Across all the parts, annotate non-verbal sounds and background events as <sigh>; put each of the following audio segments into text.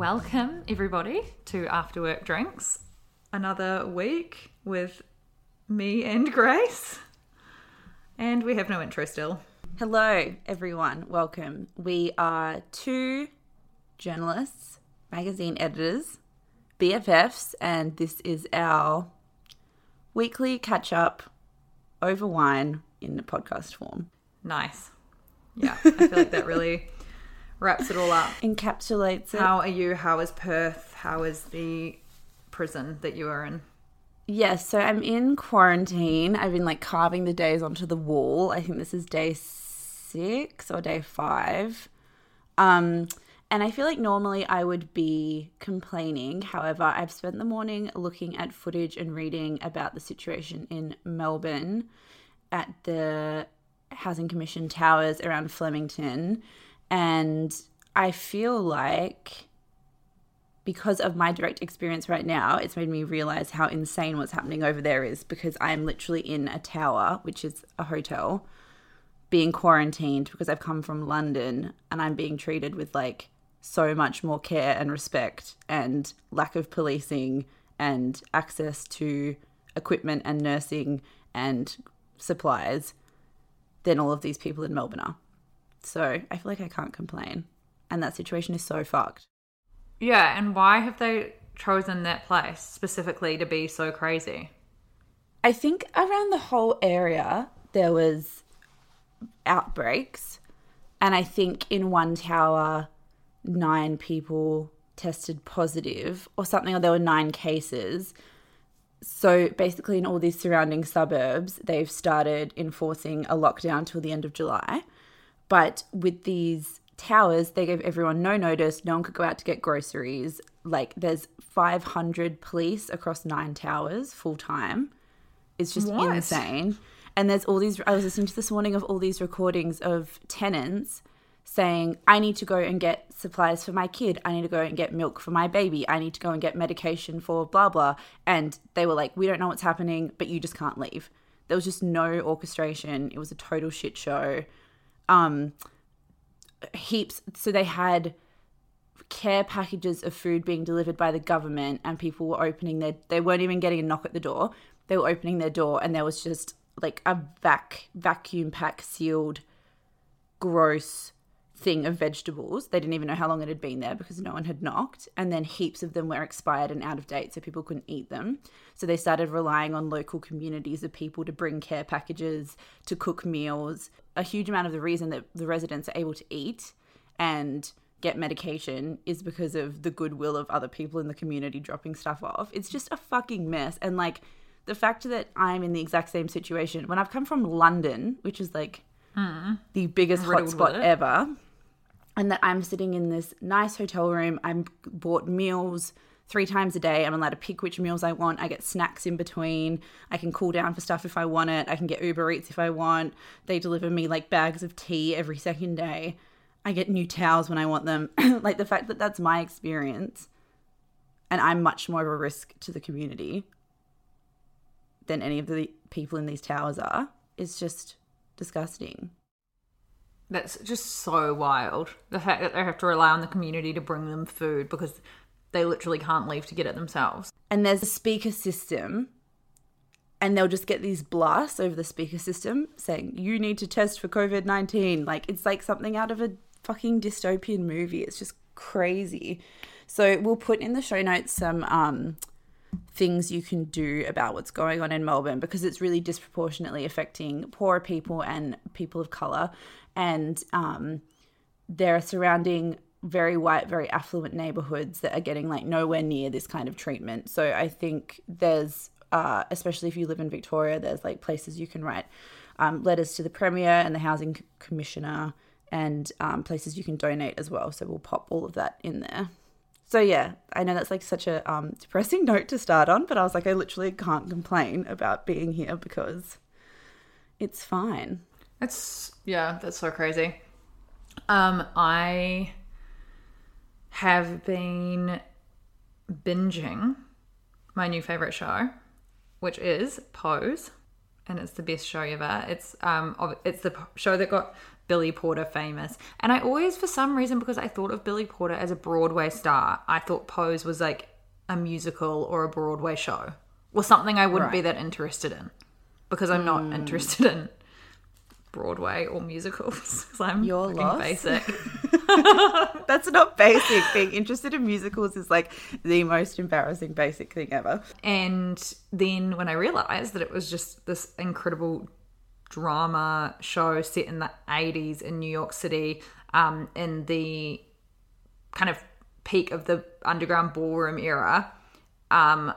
Welcome, everybody, to After Work Drinks. Another week with me and Grace. And we have no intro still. Hello, everyone. Welcome. We are two journalists, magazine editors, BFFs, and this is our weekly catch up over wine in the podcast form. Nice. Yeah, I feel like that really <laughs> wraps it all up. Encapsulates it. How are you? How is Perth? How is the prison that you are in? Yes, so I'm in quarantine. I've been like carving the days onto the wall. I think this is day six or day five. Um, and I feel like normally I would be complaining. However, I've spent the morning looking at footage and reading about the situation in Melbourne at the Housing Commission towers around Flemington. And I feel like because of my direct experience right now, it's made me realize how insane what's happening over there is because I'm literally in a tower, which is a hotel, being quarantined because I've come from London and I'm being treated with like so much more care and respect and lack of policing and access to equipment and nursing and supplies than all of these people in Melbourne are. So I feel like I can't complain. And that situation is so fucked. Yeah, and why have they chosen that place specifically to be so crazy? I think around the whole area there was outbreaks. And I think in one tower, nine people tested positive or something, or there were nine cases. So basically, in all these surrounding suburbs, they've started enforcing a lockdown till the end of July. But with these towers, they gave everyone no notice. No one could go out to get groceries. Like there's 500 police across nine towers full time. It's just What? insane. And there's all these. I was listening to this morning of all these recordings of tenants saying, "I need to go and get supplies for my kid. I need to go and get milk for my baby. I need to go and get medication for blah blah." And they were like, "We don't know what's happening, but you just can't leave." There was just no orchestration. It was a total shit show um heaps so they had care packages of food being delivered by the government and people were opening their they weren't even getting a knock at the door. They were opening their door and there was just like a vac vacuum pack sealed gross thing of vegetables. They didn't even know how long it had been there because no one had knocked. And then heaps of them were expired and out of date so people couldn't eat them. So they started relying on local communities of people to bring care packages to cook meals. A huge amount of the reason that the residents are able to eat and get medication is because of the goodwill of other people in the community dropping stuff off. It's just a fucking mess. And like the fact that I'm in the exact same situation when I've come from London, which is like the biggest hotspot ever, and that I'm sitting in this nice hotel room. I'm bought meals three times a day. I'm allowed to pick which meals I want. I get snacks in between. I can cool down for stuff if I want it. I can get Uber Eats if I want. They deliver me like bags of tea every second day. I get new towels when I want them. <clears throat> like the fact that that's my experience and I'm much more of a risk to the community than any of the people in these towers are is just disgusting. That's just so wild. The fact that they have to rely on the community to bring them food because they literally can't leave to get it themselves. and there's a speaker system and they'll just get these blasts over the speaker system saying you need to test for covid-19 like it's like something out of a fucking dystopian movie it's just crazy so we'll put in the show notes some um things you can do about what's going on in Melbourne because it's really disproportionately affecting poorer people and people of color and um they're surrounding very white, very affluent neighborhoods that are getting like nowhere near this kind of treatment. So I think there's, uh, especially if you live in Victoria, there's like places you can write um, letters to the Premier and the Housing Commissioner and um, places you can donate as well. So we'll pop all of that in there. So yeah, I know that's like such a um, depressing <laughs> note to start on, but I was like, I literally can't complain about being here because it's fine. It's yeah, that's so crazy. Um, I have been binging my new favorite show, which is Pose, and it's the best show ever. It's um, it's the show that got Billy Porter famous, and I always, for some reason, because I thought of Billy Porter as a Broadway star, I thought Pose was like a musical or a Broadway show or something I wouldn't be that interested in because I'm not interested in Broadway or musicals <laughs> because I'm You're lost. basic. <laughs> That's not basic. Being interested in musicals is like the most embarrassing basic thing ever. And then when I realized that it was just this incredible drama show set in the 80s in New York City, um, in the kind of peak of the underground ballroom era, um,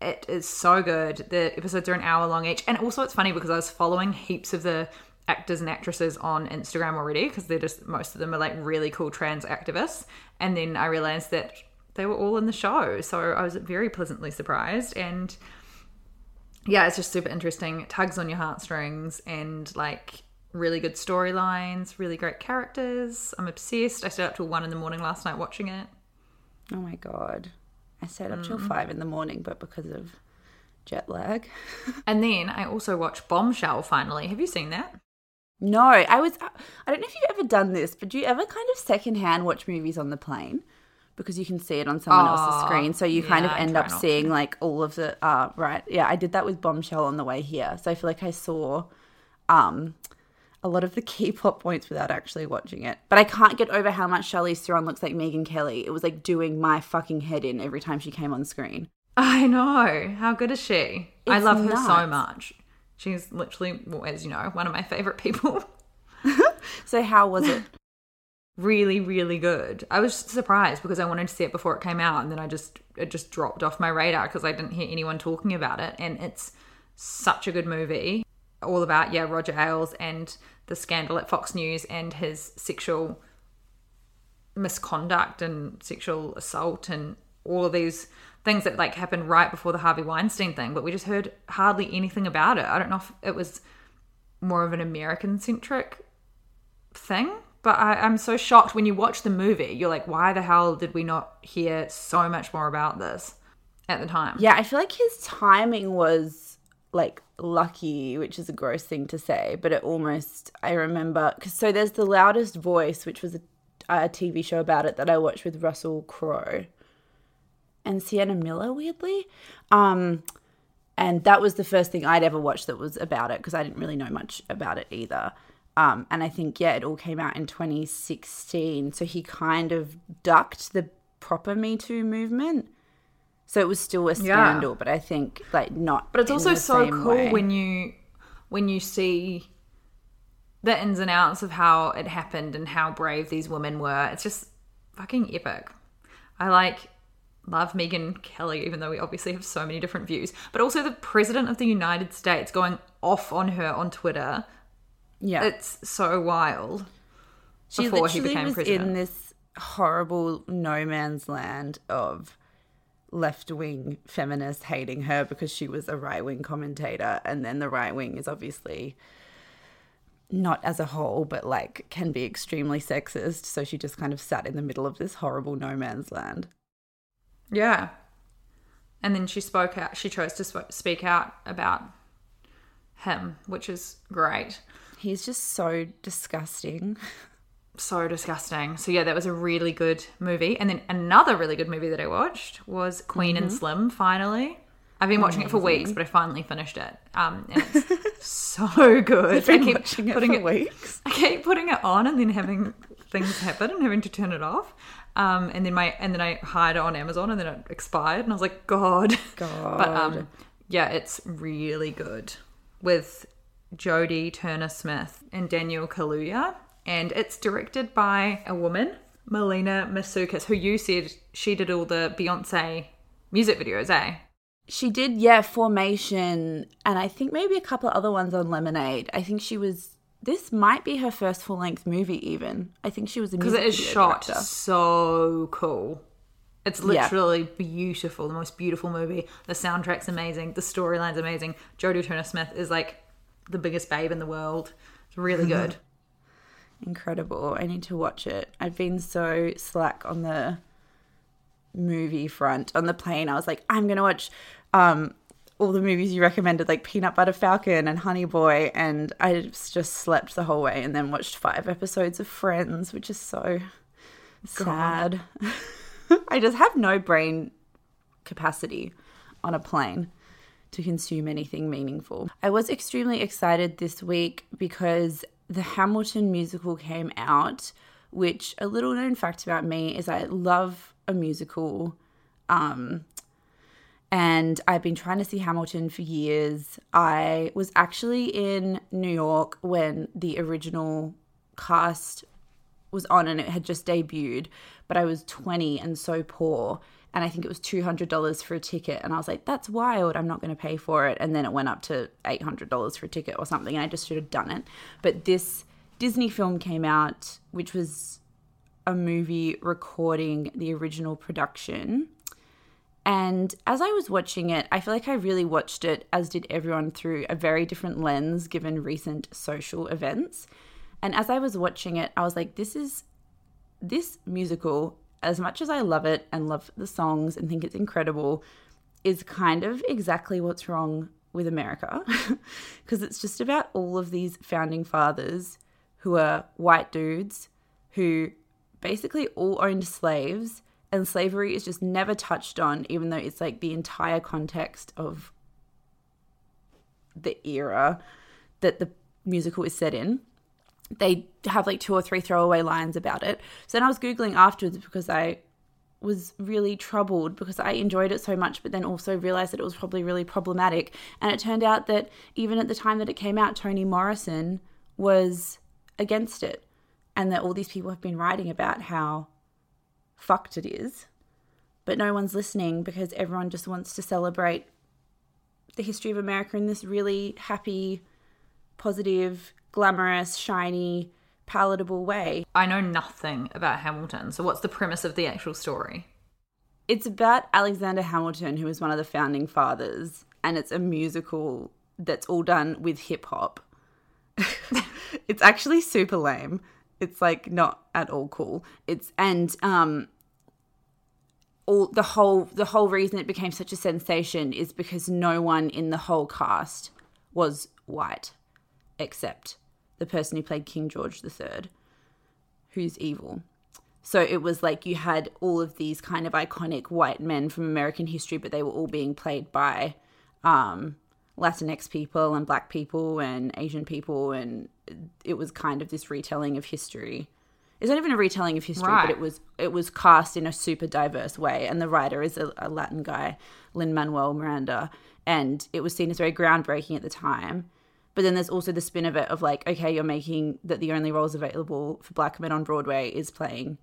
it is so good. The episodes are an hour long each. And also, it's funny because I was following heaps of the actors and actresses on Instagram already because they're just, most of them are like really cool trans activists. And then I realized that they were all in the show. So I was very pleasantly surprised. And yeah, it's just super interesting. It tugs on your heartstrings and like really good storylines, really great characters. I'm obsessed. I stayed up till one in the morning last night watching it. Oh my god. I stayed up Mm. till five in the morning, but because of jet lag. <laughs> And then I also watched Bombshell finally. Have you seen that? No, I was. I don't know if you've ever done this, but do you ever kind of secondhand watch movies on the plane? Because you can see it on someone else's Oh, screen, so you kind of end up seeing like all of the. Uh, right, yeah, I did that with Bombshell on the way here, so I feel like I saw, um, a lot of the <laughs> key plot points without actually watching it. But I can't get over how much Charlize Theron looks like Megyn Kelly. It was like doing my fucking head in every time she came on screen. I know. How good is she? I It's love her so much. She's literally, well, as you know, one of my favorite people. <laughs> So how was it? <laughs> really, really good. I was surprised because I wanted to see it before it came out, and then I just it just dropped off my radar because I didn't hear anyone talking about it. And it's such a good movie, all about yeah Roger Ailes and the scandal at Fox News and his sexual misconduct and sexual assault and all of these things that like happened right before the Harvey Weinstein thing, but we just heard hardly anything about it. I don't know if it was more of an American centric thing, but I, I'm so shocked when you watch the movie. You're like, why the hell did we not hear so much more about this at the time? Yeah, I feel like his timing was like lucky, which is a gross thing to say, but it almost, I remember, because so there's The Loudest Voice, which was a, a TV show about it that I watched with Russell Crowe and Sienna Miller, weirdly. Um, and that was the first thing I'd ever watched that was about it because I didn't really know much about it either. Um, and I think, yeah, it all came out in 2016. So he kind of ducked the proper Me Too movement. So it was still a scandal, but I think like not. But it's also so cool way. when you when you see the ins and outs of how it happened and how brave these women were. It's just fucking epic. I like love Megyn Kelly, even though we obviously have so many different views, but also the president of the United States going off on her on Twitter. Yeah. It's so wild. she before he became was president. in this horrible no man's land of left wing feminists hating her because she was a right wing commentator, and then the right wing is obviously not as a whole, but like can be extremely sexist. So she just kind of sat in the middle of this horrible no man's land. Yeah. And then she spoke out, she chose to sp- speak out about him, which is great. He's just so disgusting. <laughs> So disgusting. So, yeah, that was a really good movie. And then another really good movie that I watched was Queen and Slim, finally. I've been watching it for weeks, but I finally finished it. Um, and <laughs> it's so good. I keep it putting for it, weeks. I keep putting it on and then having things happen and having to turn it off. Um, and then my and then I hired it on Amazon and then it expired and I was like, God. But um, yeah, it's really good with Jodie Turner Smith and Daniel Kaluuya, and it's directed by a woman, Melina Matsoukas, who you said she did all the Beyonce music videos, eh? She did, yeah, Formation, and I think maybe a couple of other ones on Lemonade. I think she was. This might be her first full length movie, even. I think she was a because it is shot director. so cool. It's Yeah. literally beautiful, the most beautiful movie. The soundtrack's amazing, the storyline's amazing. Jodie Turner Smith is like the biggest babe in the world. It's really good. Incredible. I need to watch it. I've been so slack on the movie front. On the plane, I was like, I'm gonna watch um all the movies you recommended, like Peanut Butter Falcon and Honey Boy, and I just just slept the whole way and then watched five episodes of Friends, which is so sad. <laughs> I just have no brain capacity on a plane to consume anything meaningful. I was extremely excited this week because the Hamilton musical came out, which a little known fact about me is I love a musical. Um, and I've been trying to see Hamilton for years. I was actually in New York when the original cast was on and it had just debuted, but I was 20 and so poor. And I think it was $200 for a ticket. And I was like, that's wild. I'm not going to pay for it. And then it went up to $800 for a ticket or something. And I just should have done it. But this Disney film came out, which was a movie recording the original production. And as I was watching it, I feel like I really watched it, as did everyone, through a very different lens given recent social events. And as I was watching it, I was like, this is this musical, as much as I love it and love the songs and think it's incredible, is kind of exactly what's wrong with America. <laughs> Because it's just about all of these founding fathers who are white dudes who basically all owned slaves, and slavery is just never touched on, even though it's like the entire context of the era that the musical is set in they have like two or three throwaway lines about it. So then I was Googling afterwards because I was really troubled because I enjoyed it so much, but then also realized that it was probably really problematic. And it turned out that even at the time that it came out, Toni Morrison was against it. And that all these people have been writing about how fucked it is. But no one's listening because everyone just wants to celebrate the history of America in this really happy, positive, glamorous, shiny, palatable way. I know nothing about Hamilton. So, what's the premise of the actual story? It's about Alexander Hamilton, who was one of the founding fathers, and it's a musical that's all done with hip hop. <laughs> it's actually super lame. It's like not at all cool. It's and um all the whole the whole reason it became such a sensation is because no one in the whole cast was white except the person who played King George III, who's evil. So it was like you had all of these kind of iconic white men from American history, but they were all being played by um, Latinx people and black people and Asian people. And it was kind of this retelling of history. It's not even a retelling of history, Right. but it was it was cast in a super diverse way. And the writer is a, a Latin guy, Lin Manuel Miranda, and it was seen as very groundbreaking at the time But then there's also the spin of it of like, okay, you're making that the only roles available for black men on Broadway is playing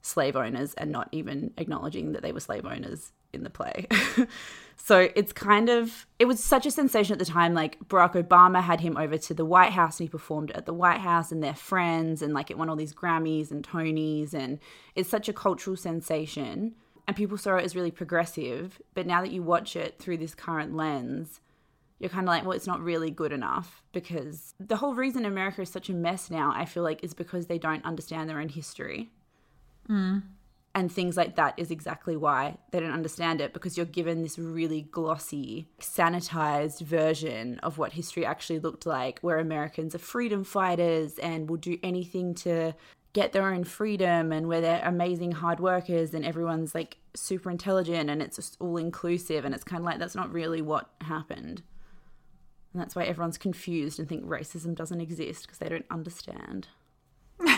slave owners and not even acknowledging that they were slave owners in the play. <laughs> so it's kind of it was such a sensation at the time like Barack Obama had him over to the White House and he performed at the White House and they're friends and like it won all these Grammys and Tonys and it's such a cultural sensation and people saw it as really progressive, but now that you watch it through this current lens, you're kind of like, well, it's not really good enough because the whole reason America is such a mess now, I feel like, is because they don't understand their own history. Hmm. And things like that is exactly why they don't understand it because you're given this really glossy, sanitized version of what history actually looked like, where Americans are freedom fighters and will do anything to get their own freedom and where they're amazing hard workers and everyone's like super intelligent and it's just all inclusive. And it's kind of like that's not really what happened. And that's why everyone's confused and think racism doesn't exist because they don't understand. <laughs>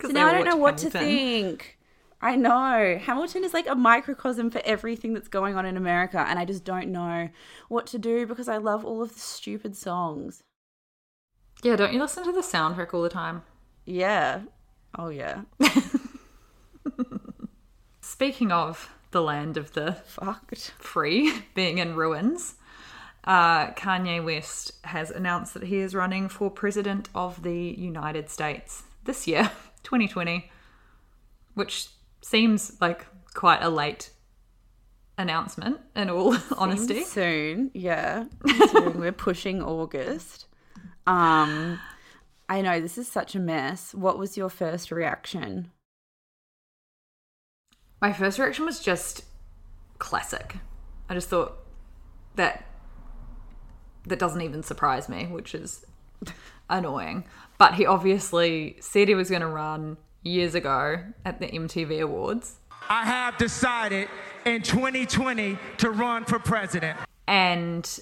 So now I don't know what to think. I know. Hamilton is like a microcosm for everything that's going on in America, and I just don't know what to do because I love all of the stupid songs. Yeah, don't you listen to the soundtrack all the time? Yeah. Oh, yeah. <laughs> Speaking of the land of the Fucked. free being in ruins, uh, Kanye West has announced that he is running for president of the United States this year, <laughs> 2020, which seems like quite a late announcement in all <laughs> honesty. Soon, yeah. We're pushing August. Um, I know this is such a mess. What was your first reaction? My first reaction was just classic. I just thought that that doesn't even surprise me, which is annoying. But he obviously said he was going to run years ago at the MTV Awards. I have decided in 2020 to run for president. And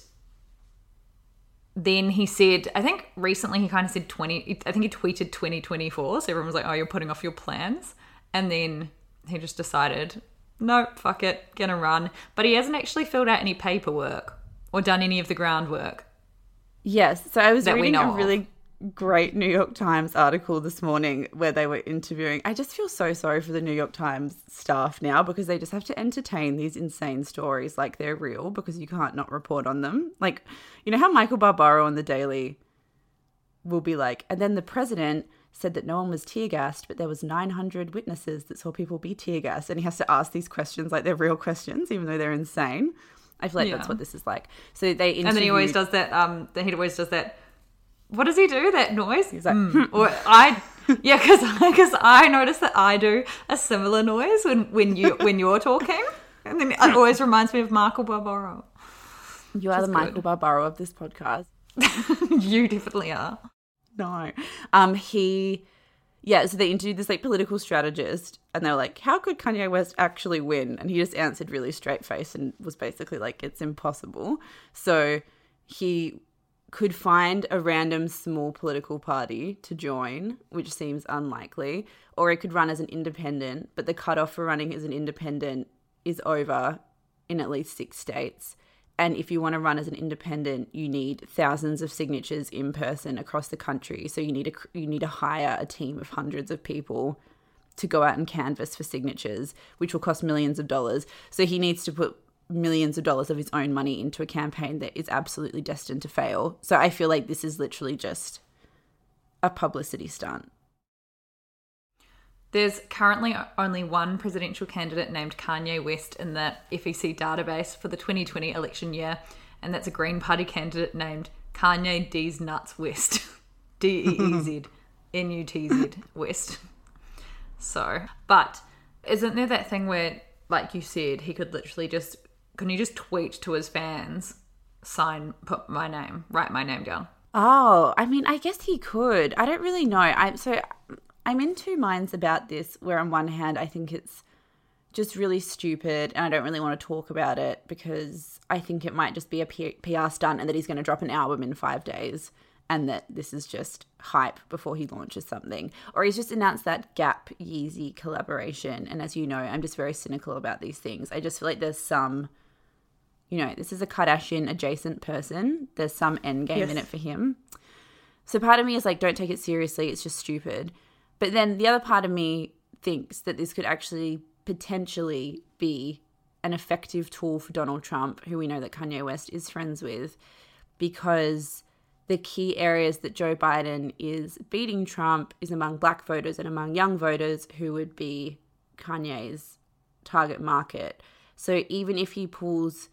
then he said, I think recently he kind of said 20, I think he tweeted 2024. So everyone was like, oh, you're putting off your plans. And then he just decided, no, fuck it, gonna run. But he hasn't actually filled out any paperwork or done any of the groundwork. Yes. So I was reading a of. really great New York Times article this morning where they were interviewing. I just feel so sorry for the New York Times staff now because they just have to entertain these insane stories like they're real because you can't not report on them. Like, you know how Michael Barbaro on the Daily will be like, and then the president said that no one was tear gassed, but there was 900 witnesses that saw people be tear gassed, and he has to ask these questions like they're real questions, even though they're insane. I feel like Yeah. that's what this is like. So they And then he always does that, um, he always does that. What does he do? That noise? He's like, Hmm. or I, yeah, because because <laughs> I notice that I do a similar noise when when you <laughs> when you're talking, and then it always reminds me of Michael Barbaro. You are the good. Michael Barbaro of this podcast. <laughs> you definitely are. No. Um, he, yeah, so they interviewed this like political strategist and they were like, how could Kanye West actually win? And he just answered really straight face and was basically like, it's impossible. So he could find a random small political party to join, which seems unlikely, or he could run as an independent, but the cutoff for running as an independent is over in at least six states. And if you want to run as an independent, you need thousands of signatures in person across the country. So you need to you need to hire a team of hundreds of people to go out and canvass for signatures, which will cost millions of dollars. So he needs to put millions of dollars of his own money into a campaign that is absolutely destined to fail. So I feel like this is literally just a publicity stunt. There's currently only one presidential candidate named Kanye West in the FEC database for the 2020 election year, and that's a Green Party candidate named Kanye Deez Nutz West. <laughs> D E E Z <laughs> N U T Z West. So, but isn't there that thing where, like you said, he could literally just, can you just tweet to his fans, sign, put my name, write my name down? Oh, I mean, I guess he could. I don't really know. I'm so I'm in two minds about this. Where on one hand, I think it's just really stupid, and I don't really want to talk about it because I think it might just be a PR stunt, and that he's going to drop an album in five days, and that this is just hype before he launches something, or he's just announced that Gap Yeezy collaboration. And as you know, I'm just very cynical about these things. I just feel like there's some you know, this is a Kardashian adjacent person. There's some end game in it for him. So part of me is like, don't take it seriously. It's just stupid. But then the other part of me thinks that this could actually potentially be an effective tool for Donald Trump, who we know that Kanye West is friends with, because the key areas that Joe Biden is beating Trump is among black voters and among young voters who would be Kanye's target market. So even if he pulls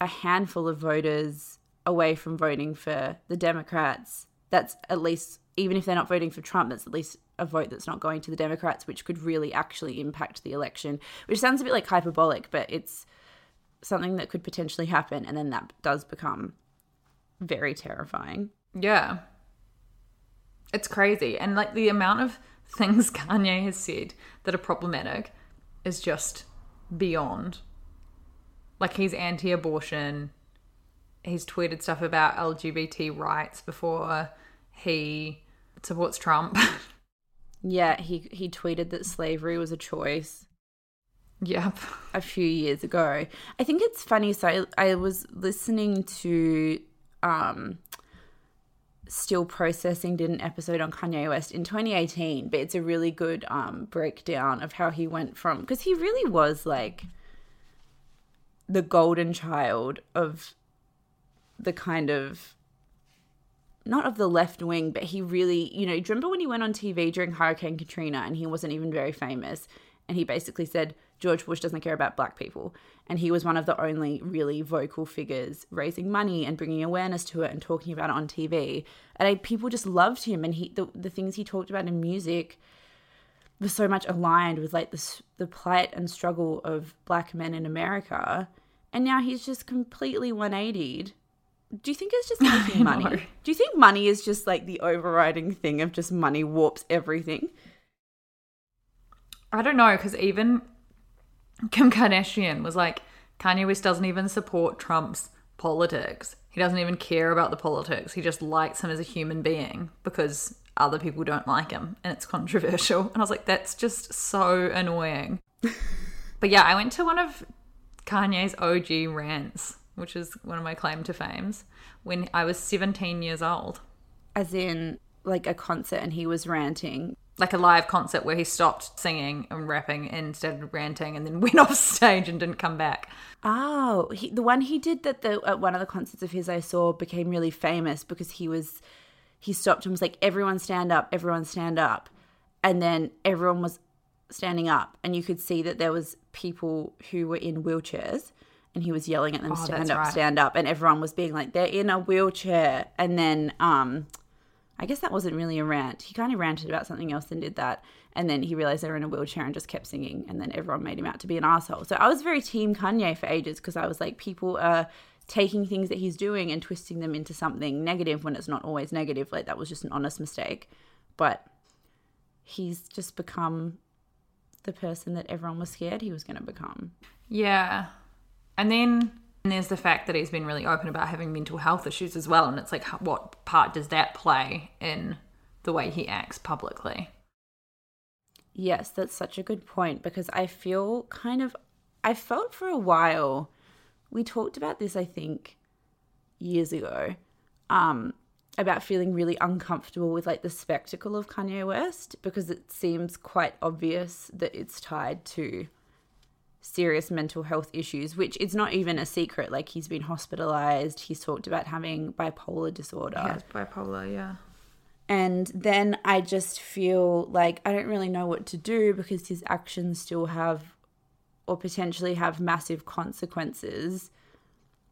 a handful of voters away from voting for the Democrats, that's at least, even if they're not voting for Trump, that's at least a vote that's not going to the Democrats, which could really actually impact the election, which sounds a bit like hyperbolic, but it's something that could potentially happen. And then that does become very terrifying. Yeah. It's crazy. And like the amount of things <laughs> Kanye has said that are problematic is just beyond. Like he's anti abortion. He's tweeted stuff about LGBT rights before he supports Trump. <laughs> Yeah, he, he tweeted that slavery was a choice. yep. a few years ago. I think it's funny. So I, I was listening to um, Still Processing did an episode on Kanye West in 2018, but it's a really good um, breakdown of how he went from because he really was like the golden child of the kind of not of the left wing, but he really, you know, you remember when he went on TV during Hurricane Katrina and he wasn't even very famous? And he basically said, George Bush doesn't care about black people. And he was one of the only really vocal figures raising money and bringing awareness to it and talking about it on TV. And I, people just loved him. And he, the, the things he talked about in music was so much aligned with like the, the plight and struggle of black men in America. And now he's just completely 180'd. Do you think it's just <laughs> making money? know. Do you think money is just like the overriding thing of just money warps everything? I don't know, because even Kim Kardashian was like, Kanye West doesn't even support Trump's politics. He doesn't even care about the politics. He just likes him as a human being because other people don't like him and it's controversial. And I was like, that's just so annoying. <laughs> but yeah, I went to one of Kanye's OG rants, which is one of my claim to fames, when I was 17 years old. As in like a concert and he was ranting. like a live concert where he stopped singing and rapping and started ranting and then <laughs> went off stage and didn't come back. Oh, he, the one he did that the at one of the concerts of his I saw became really famous because he was he stopped and was like everyone stand up, everyone stand up. And then everyone was standing up and you could see that there was people who were in wheelchairs and he was yelling at them Oh, stand up, right. stand up and everyone was being like they're in a wheelchair and then um I guess that wasn't really a rant. He kind of ranted about something else and did that. And then he realized they were in a wheelchair and just kept singing. And then everyone made him out to be an asshole. So I was very team Kanye for ages because I was like, people are taking things that he's doing and twisting them into something negative when it's not always negative. Like that was just an honest mistake. But he's just become the person that everyone was scared he was going to become. Yeah. And then there's the fact that he's been really open about having mental health issues as well. And it's like, what part does that play in the way he acts publicly? Yes, that's such a good point because I feel kind of, I felt for a while, we talked about this, I think, years ago, um, about feeling really uncomfortable with like the spectacle of Kanye West because it seems quite obvious that it's tied to serious mental health issues, which it's not even a secret. Like he's been hospitalized, he's talked about having bipolar disorder. bipolar, yeah. And then I just feel like I don't really know what to do because his actions still have or potentially have massive consequences.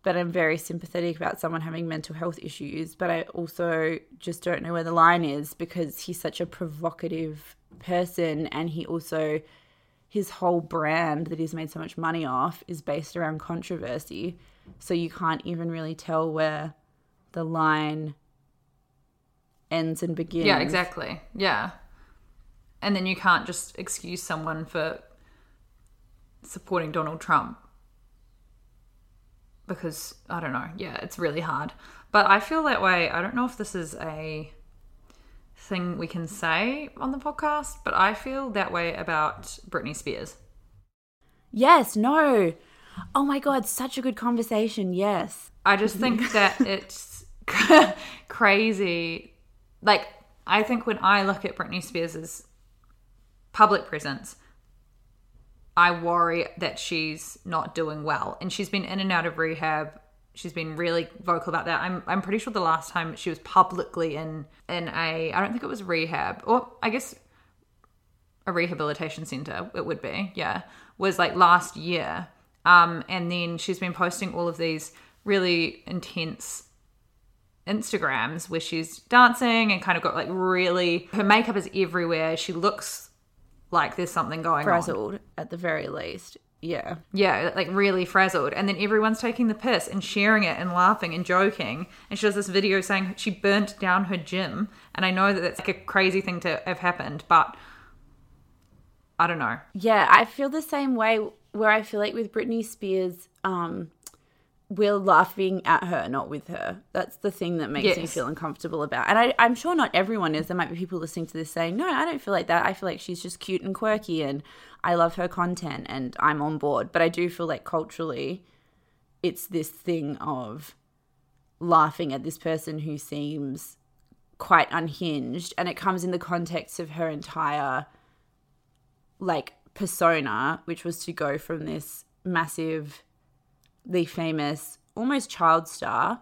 But I'm very sympathetic about someone having mental health issues. But I also just don't know where the line is because he's such a provocative person. And he also, his whole brand that he's made so much money off is based around controversy. So you can't even really tell where the line ends and begins. Yeah, exactly. Yeah. And then you can't just excuse someone for supporting Donald Trump because I don't know. Yeah, it's really hard. But I feel that way. I don't know if this is a thing we can say on the podcast, but I feel that way about Britney Spears. Yes, no. Oh my god, such a good conversation. Yes. I just <laughs> think that it's <laughs> crazy. Like, I think when I look at Britney Spears' public presence, I worry that she's not doing well. And she's been in and out of rehab. She's been really vocal about that. I'm I'm pretty sure the last time she was publicly in in a I don't think it was rehab or I guess a rehabilitation center it would be. Yeah. Was like last year. Um and then she's been posting all of these really intense Instagrams where she's dancing and kind of got like really her makeup is everywhere. She looks like there's something going on. Frazzled at the very least. Yeah. Yeah, like really frazzled. And then everyone's taking the piss and sharing it and laughing and joking. And she does this video saying she burnt down her gym. And I know that that's like a crazy thing to have happened, but I don't know. Yeah, I feel the same way where I feel like with Britney Spears, um, we're laughing at her, not with her. That's the thing that makes me feel uncomfortable about. And I, I'm sure not everyone is. There might be people listening to this saying, no, I don't feel like that. I feel like she's just cute and quirky and I love her content and I'm on board. But I do feel like culturally, it's this thing of laughing at this person who seems quite unhinged. And it comes in the context of her entire like persona, which was to go from this massive the famous almost child star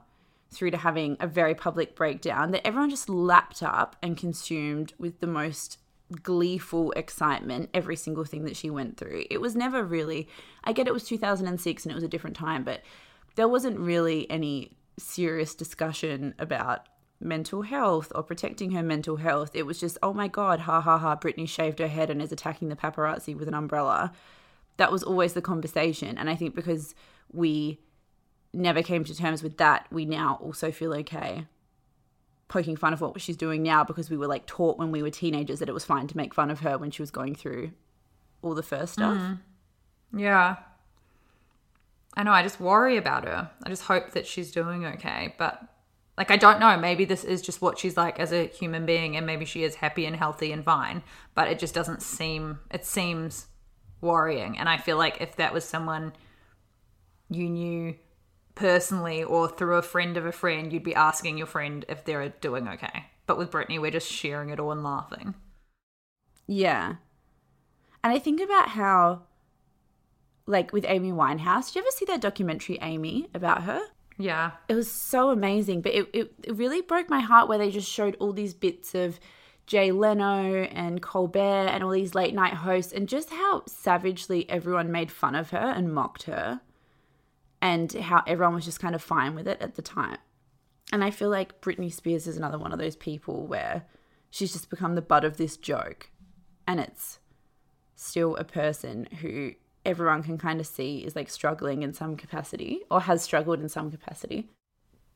through to having a very public breakdown that everyone just lapped up and consumed with the most gleeful excitement every single thing that she went through. It was never really I get it was 2006 and it was a different time, but there wasn't really any serious discussion about mental health or protecting her mental health. It was just, oh my God, ha ha ha, Britney shaved her head and is attacking the paparazzi with an umbrella. That was always the conversation. And I think because we never came to terms with that, we now also feel okay poking fun of what she's doing now because we were like taught when we were teenagers that it was fine to make fun of her when she was going through all the first stuff. Mm. Yeah. I know, I just worry about her. I just hope that she's doing okay. But, like, I don't know. Maybe this is just what she's like as a human being, and maybe she is happy and healthy and fine. But it just doesn't seem, it seems worrying. And I feel like if that was someone you knew personally or through a friend of a friend, you'd be asking your friend if they're doing okay. But with Britney, we're just sharing it all and laughing. Yeah. And I think about how, like with Amy Winehouse, did you ever see that documentary, Amy, about her? Yeah. It was so amazing, but it, it, it really broke my heart where they just showed all these bits of Jay Leno and Colbert and all these late night hosts and just how savagely everyone made fun of her and mocked her and how everyone was just kind of fine with it at the time. And I feel like Britney Spears is another one of those people where she's just become the butt of this joke and it's still a person who everyone can kind of see is like struggling in some capacity or has struggled in some capacity.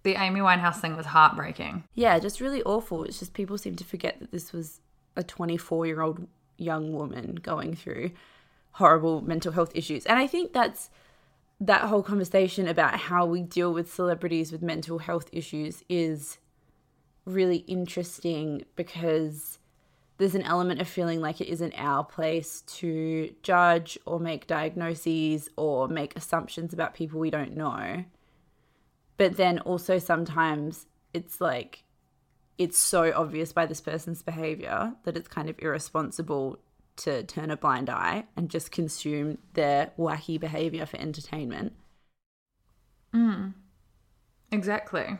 The Amy Winehouse thing was heartbreaking. Yeah, just really awful. It's just people seem to forget that this was a 24 year old young woman going through horrible mental health issues. And I think that's that whole conversation about how we deal with celebrities with mental health issues is really interesting because there's an element of feeling like it isn't our place to judge or make diagnoses or make assumptions about people we don't know. But then also sometimes it's like it's so obvious by this person's behavior that it's kind of irresponsible to turn a blind eye and just consume their wacky behavior for entertainment. Mm. Exactly.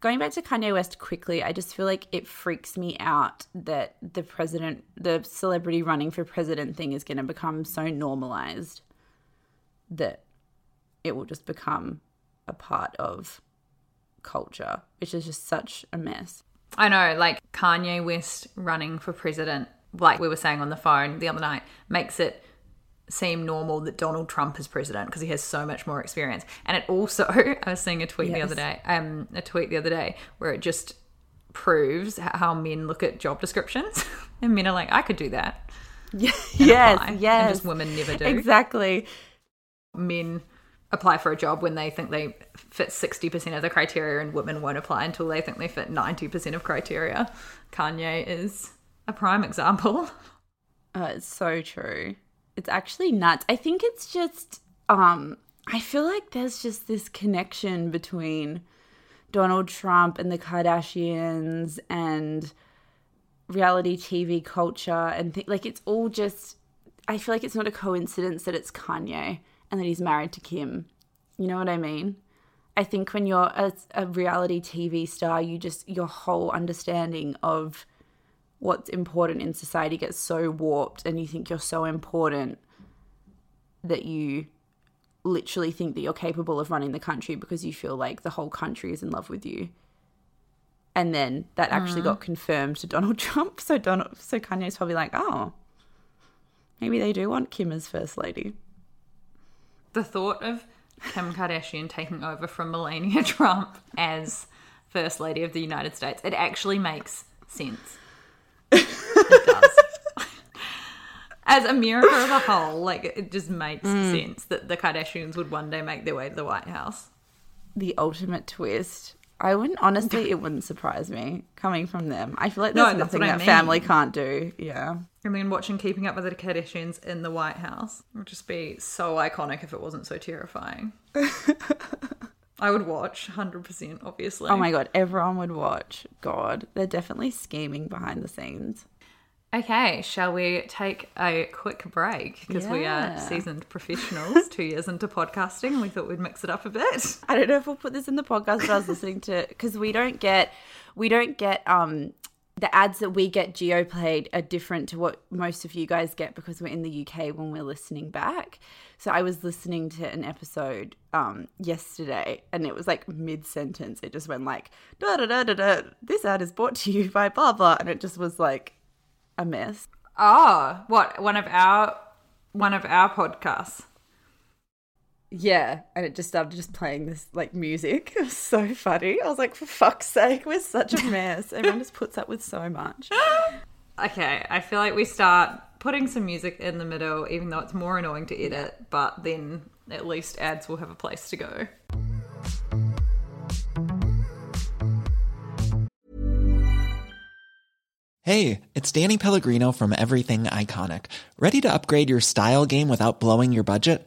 Going back to Kanye West quickly, I just feel like it freaks me out that the president, the celebrity running for president thing is going to become so normalized that it will just become a part of culture, which is just such a mess. I know, like Kanye West running for president, like we were saying on the phone the other night, makes it seem normal that Donald Trump is president because he has so much more experience. And it also, <laughs> I was seeing a tweet the other day, um, a tweet the other day where it just proves how men look at job descriptions, <laughs> and men are like, I could do that. <laughs> yes, apply, and yes. just women never do. Exactly. Men apply for a job when they think they fit 60% of the criteria and women won't apply until they think they fit 90% of criteria. Kanye is a prime example. <laughs> Uh, it's so true. It's actually nuts. I think it's just um I feel like there's just this connection between Donald Trump and the Kardashians and reality TV culture and th- like it's all just I feel like it's not a coincidence that it's Kanye and that he's married to Kim. You know what I mean? I think when you're a, a reality TV star, you just your whole understanding of what's important in society gets so warped and you think you're so important that you literally think that you're capable of running the country because you feel like the whole country is in love with you. And then that actually mm. got confirmed to Donald <laughs> Trump. So Donald so Kanye's probably like, "Oh, maybe they do want Kim as first lady." The thought of Kim Kardashian taking over from Melania <laughs> Trump as First Lady of the United States, it actually makes sense. It does. As <laughs> America as a whole, like it just makes mm. sense that the Kardashians would one day make their way to the White House. The ultimate twist. I wouldn't honestly <laughs> it wouldn't surprise me coming from them. I feel like there's that's nothing what I that family can't do. Yeah. I mean, watching Keeping Up with the Kardashians in the White House would just be so iconic if it wasn't so terrifying. <laughs> I would watch 100%, obviously. Oh my god, everyone would watch. God, they're definitely scheming behind the scenes. Okay, shall we take a quick break? Because we are seasoned professionals, <laughs> two years into podcasting. We thought we'd mix it up a bit. I don't know if we'll put this in the podcast, but I was listening to because we don't get we don't get um the ads that we get geo played are different to what most of you guys get because we're in the UK when we're listening back. So I was listening to an episode um yesterday and it was like mid sentence. It just went like da da da da da. This ad is brought to you by blah blah, and it just was like a mess. Oh, what? One of our one of our podcasts. Yeah, and it just started just playing this like music. <laughs> It was so funny. I was like, for fuck's sake, we're such a mess. Everyone just puts up with so much. <laughs> Okay, I feel like we start putting some music in the middle, even though it's more annoying to edit, but then at least ads will have a place to go. Hey, it's Danny Pellegrino from Everything Iconic. Ready to upgrade your style game without blowing your budget?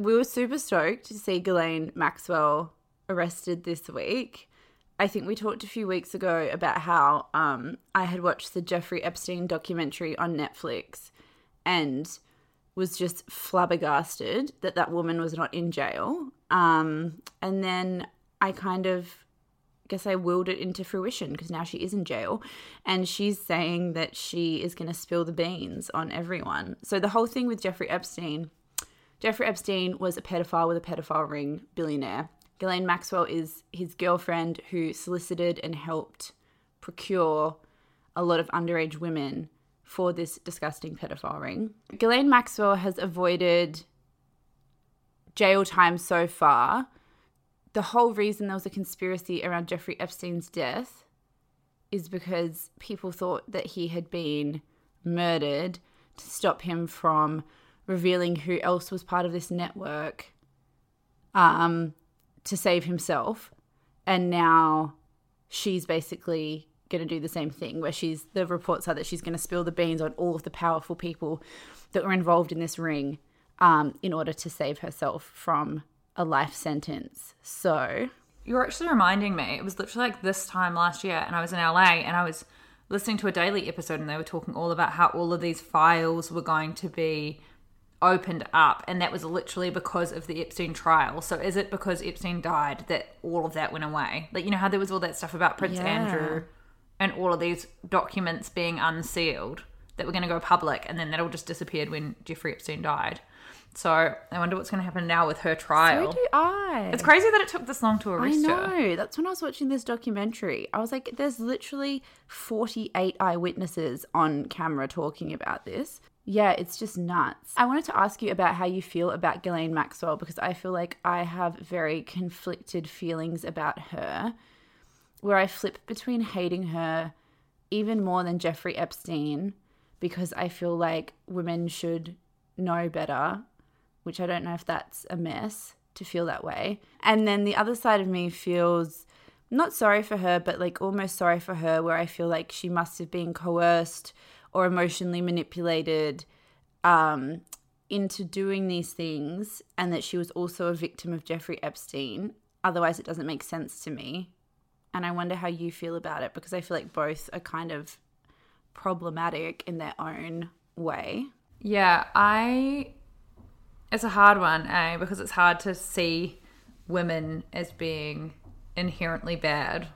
We were super stoked to see Ghislaine Maxwell arrested this week. I think we talked a few weeks ago about how um, I had watched the Jeffrey Epstein documentary on Netflix and was just flabbergasted that that woman was not in jail. Um, and then I kind of guess I willed it into fruition because now she is in jail and she's saying that she is going to spill the beans on everyone. So the whole thing with Jeffrey Epstein, Jeffrey Epstein was a pedophile with a pedophile ring billionaire. Ghislaine Maxwell is his girlfriend who solicited and helped procure a lot of underage women for this disgusting pedophile ring. Ghislaine Maxwell has avoided jail time so far. The whole reason there was a conspiracy around Jeffrey Epstein's death is because people thought that he had been murdered to stop him from revealing who else was part of this network um, to save himself. And now she's basically going to do the same thing, where she's the reports are that she's going to spill the beans on all of the powerful people that were involved in this ring um, in order to save herself from a life sentence. So You're actually reminding me, it was literally like this time last year, and I was in LA and I was listening to a daily episode, and they were talking all about how all of these files were going to be opened up and that was literally because of the Epstein trial. So is it because Epstein died that all of that went away? Like you know how there was all that stuff about Prince Yeah. Andrew and all of these documents being unsealed that were going to go public and then that all just disappeared when Jeffrey Epstein died. So I wonder what's going to happen now with her trial. So do I. It's crazy that it took this long to arrest her. I know. her. That's when I was watching this documentary. I was like, there's literally 48 eyewitnesses on camera talking about this. Yeah, it's just nuts. I wanted to ask you about how you feel about Ghislaine Maxwell because I feel like I have very conflicted feelings about her, where I flip between hating her even more than Jeffrey Epstein because I feel like women should know better, which I don't know if that's a mess to feel that way. And then the other side of me feels not sorry for her, but like almost sorry for her, where I feel like she must have been coerced or emotionally manipulated um, into doing these things, and that she was also a victim of Jeffrey Epstein. Otherwise, it doesn't make sense to me. And I wonder how you feel about it because I feel like both are kind of problematic in their own way. Yeah, I. It's a hard one, eh? Because it's hard to see women as being inherently bad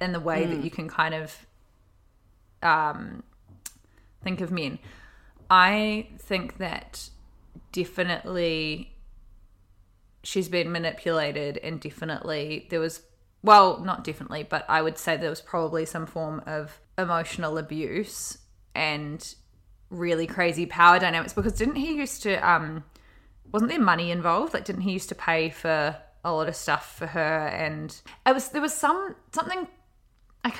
in the way that you can kind of um, think of men. I think that definitely she's been manipulated, and definitely there was, well, not definitely, but I would say there was probably some form of emotional abuse and really crazy power dynamics because didn't he used to um wasn't there money involved like didn't he used to pay for a lot of stuff for her and it was there was some something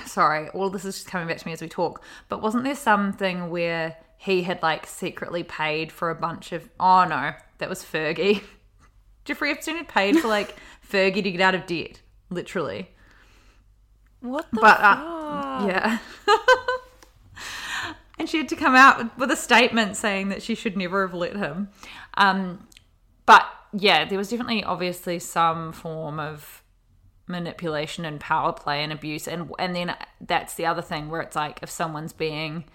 Sorry all this is just coming back to me as we talk but wasn't there something where he had like secretly paid for a bunch of oh no that was Fergie. <laughs> Jeffrey Epstein had paid for like <laughs> Fergie to get out of debt literally. What the but uh, yeah. <laughs> And she had to come out with, with a statement saying that she should never have let him. Um but yeah there was definitely obviously some form of manipulation and power play and abuse and and then that's the other thing where it's like if someone's being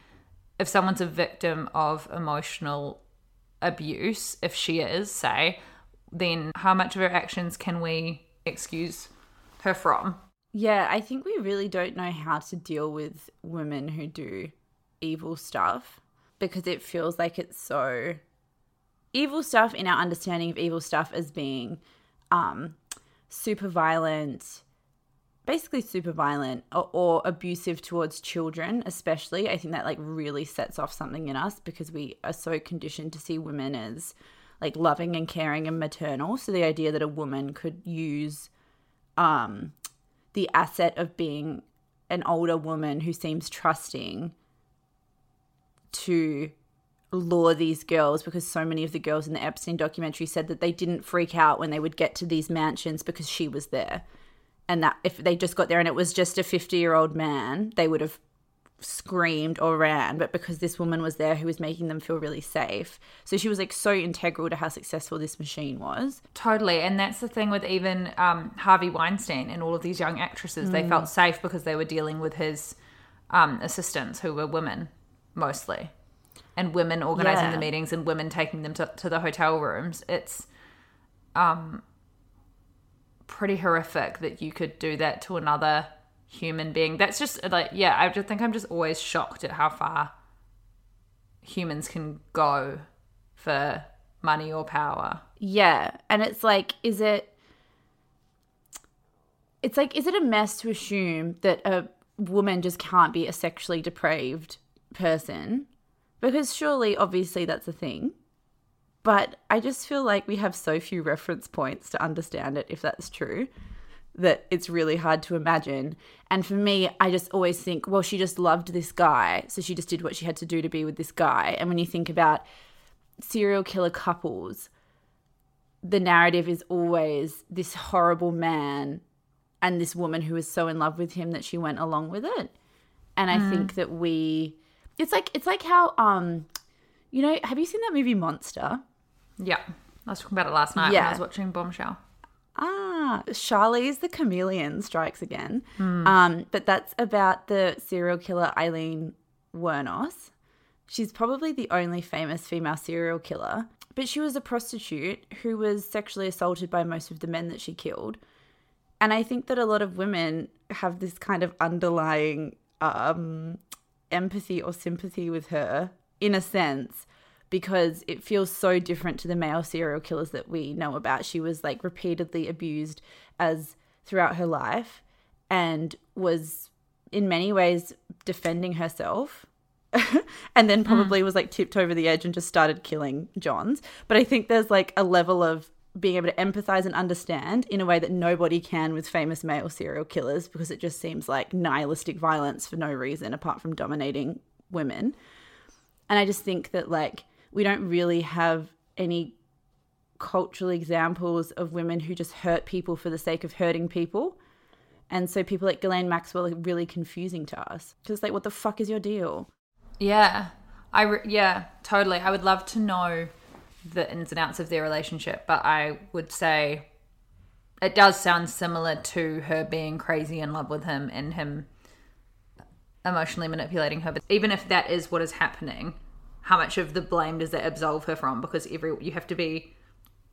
if someone's a victim of emotional abuse if she is say then how much of her actions can we excuse her from? Yeah, I think we really don't know how to deal with women who do evil stuff because it feels like it's so evil stuff in our understanding of evil stuff as being um super violent basically super violent or, or abusive towards children especially. I think that like really sets off something in us because we are so conditioned to see women as like loving and caring and maternal. So the idea that a woman could use um the asset of being an older woman who seems trusting to lure these girls because so many of the girls in the Epstein documentary said that they didn't freak out when they would get to these mansions because she was there. And that if they just got there and it was just a 50 year old man, they would have screamed or ran. But because this woman was there who was making them feel really safe. So she was like so integral to how successful this machine was. Totally, and that's the thing with even um, Harvey Weinstein and all of these young actresses. They felt safe because they were dealing with his um, assistants, who were women mostly, and women organizing Yeah. the meetings and women taking them to, to the hotel rooms. It's um, pretty horrific that you could do that to another human being. That's just like, yeah, I just think I'm just always shocked at how far humans can go for money or power. Yeah. And it's like, is it. It's like, is it a mess to assume that a woman just can't be a sexually depraved person? Because surely, obviously, that's a thing. But I just feel like we have so few reference points to understand it, if that's true, that it's really hard to imagine. And for me, I just always think, well, she just loved this guy. So she just did what she had to do to be with this guy. And when you think about serial killer couples, the narrative is always this horrible man and this woman who is so in love with him that she went along with it. And I hmm. think that we it's like it's like how um you know, have you seen that movie Monster? Yeah. I was talking about it last night when I was watching Bombshell. Ah, Charlie's the chameleon strikes again. Um, but that's about the serial killer Aileen Wuornos, She's probably the only famous female serial killer, but she was a prostitute who was sexually assaulted by most of the men that she killed. And I think that a lot of women have this kind of underlying um, empathy or sympathy with her, in a sense, because it feels so different to the male serial killers that we know about. She was like repeatedly abused as throughout her life and was in many ways defending herself <laughs> and then hmm. probably was like tipped over the edge and just started killing Johns. But I think there's like a level of being able to empathize and understand in a way that nobody can with famous male serial killers because it just seems like nihilistic violence for no reason apart from dominating women. And I just think that like we don't really have any cultural examples of women who just hurt people for the sake of hurting people. And so people like Ghislaine Maxwell are really confusing to us. Because like, what the fuck is your deal? Yeah. I re- yeah, totally. I would love to know the ins and outs of their relationship, but I would say it does sound similar to her being crazy in love with him and him emotionally manipulating her. But even if that is what is happening, how much of the blame does that absolve her from? Because every you have to be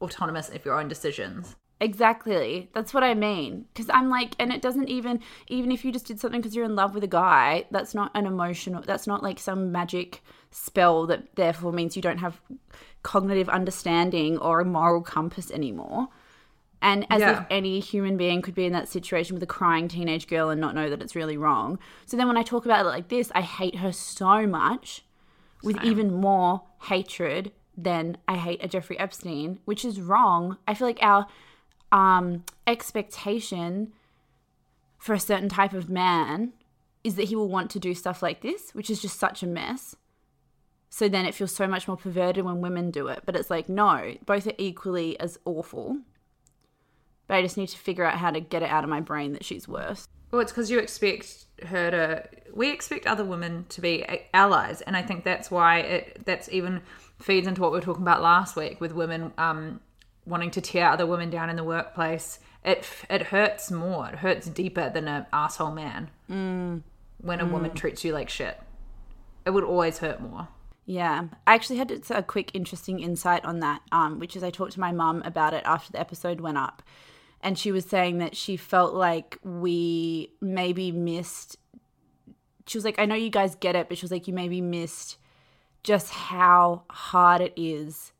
autonomous of your own decisions. Exactly. That's what I mean. Because I'm like, and it doesn't even, even if you just did something because you're in love with a guy, that's not an emotional, that's not like some magic spell that therefore means you don't have cognitive understanding or a moral compass anymore. And as Yeah. if any human being could be in that situation with a crying teenage girl and not know that it's really wrong. So then when I talk about it like this, I hate her so much with even more hatred than I hate a Jeffrey Epstein, which is wrong. I feel like our um, expectation for a certain type of man is that he will want to do stuff like this, which is just such a mess. So then it feels so much more perverted when women do it. But it's like, no, both are equally as awful. But I just need to figure out how to get it out of my brain that she's worse. Well, it's because you expect her to. We expect other women to be allies, and I think that's why it. That's even feeds into what we were talking about last week with women um, wanting to tear other women down in the workplace. It it hurts more. It hurts deeper than an asshole man. Mm. When a woman treats you like shit, it would always hurt more. Yeah, I actually had a quick, interesting insight on that, um, which is I talked to my mum about it after the episode went up, and she was saying that she felt like we maybe missed. She was like, "I know you guys get it," but she was like, "You maybe missed just how hard it is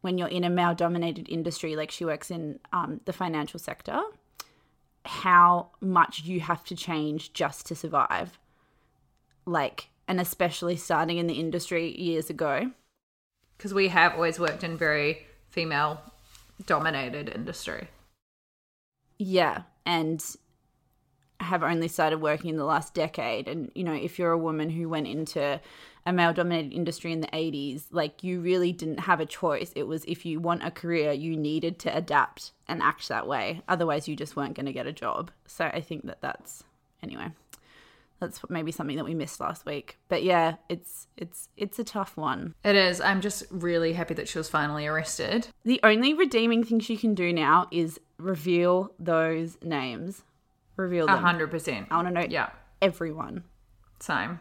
when you're in a male-dominated industry." Like she works in um, the financial sector, how much you have to change just to survive like and especially starting in the industry years ago. Because we have always worked in very female dominated industry. yeah and have only started working in the last decade. And you know if you're a woman who went into a male dominated industry in the 80s like you really didn't have a choice. It was if you want a career you needed to adapt and act that way. Otherwise you just weren't going to get a job. So i think that that's anyway that's maybe something that we missed last week but yeah it's it's it's a tough one It is. I'm just really happy that she was finally arrested. The only redeeming thing she can do now is reveal those names. Reveal A them. hundred percent. I want to know Yeah. everyone. Same.